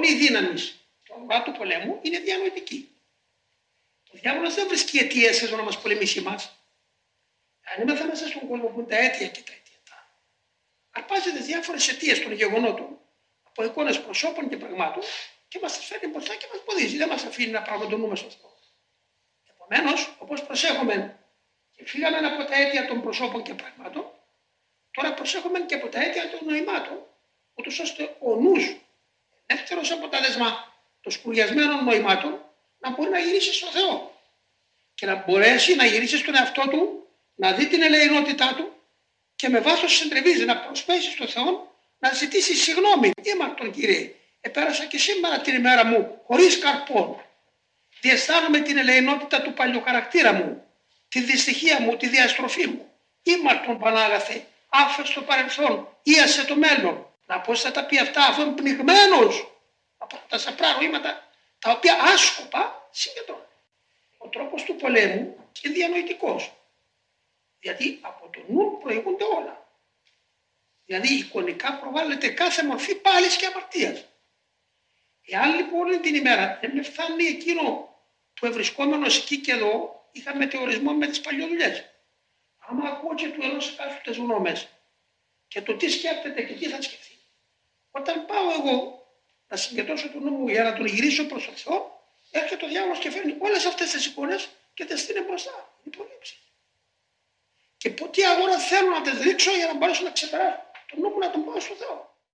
Όλη η δύναμη του του πολέμου είναι διανοητική. Ο διάβολος δεν βρίσκει αιτίες εδώ να μας πολεμήσει εμά. Αν είμαστε μέσα στον κόσμο που είναι τα αίτια και τα αιτιατά, αρπάζεται διάφορες αιτίες των γεγονότων από εικόνες προσώπων και πραγμάτων και μας τις φέρνει μπροστά και μας ποδίζει. Δεν μας αφήνει να πραγματονούμε στο αυτό. Επομένως, όπως προσέχουμε και φύγαμε από τα αίτια των προσώπων και πραγμάτων, τώρα προσέχουμε και από τα αίτια των νοημάτων, ούτως ώστε ο νους, ελεύθερο από τα δεσμά των σκουριασμένων νοημάτων, να μπορεί να γυρίσεις στο Θεό και να μπορέσει να γυρίσεις στον εαυτό του, να δει την ελεηνότητά του και με βάθος συντριβίζει να προσπέσεις στον Θεό να ζητήσει συγγνώμη. Είμαι τον Κύριε, επέρασα και σήμερα την ημέρα μου χωρίς καρπόν. Διαισθάνομαι την ελεηνότητα του παλιού χαρακτήρα μου, τη δυστυχία μου, τη διαστροφή μου. Είμαι τον Πανάγαθε, άφες στο παρελθόν, ίασε το μέλλον. Να πώς θα τα πει αυτά, αφού είμαι πνιγμένο από τα σαπρά νοήματα τα οποία άσκοπα συγκεντρώνουν. Ο τρόπος του πολέμου είναι διανοητικός. Γιατί από το νου προηγούνται όλα. Δηλαδή εικονικά προβάλλεται κάθε μορφή πάλης και αμαρτίας. Εάν λοιπόν όλη την ημέρα δεν φτάνει εκείνο που ευρισκόμενο εκεί και εδώ είχα μετεωρισμό με τις παλιοδουλειές. Άμα ακούω και του ενός εκάστοτε γνώμες και το τι σκέφτεται και τι θα σκεφτεί. Όταν πάω εγώ να συγκεντρώσω τον νου μου για να τον γυρίσω προς τον Θεό, έρχεται ο διάβολος και φέρνει όλες αυτές τις εικόνες και τις στείλει μπροστά. Υπολείψει. Και τι αγώνα θέλω να τις ρίξω για να μπορέσω να ξεπεράσω τον νου μου να τον πάω στο Θεό.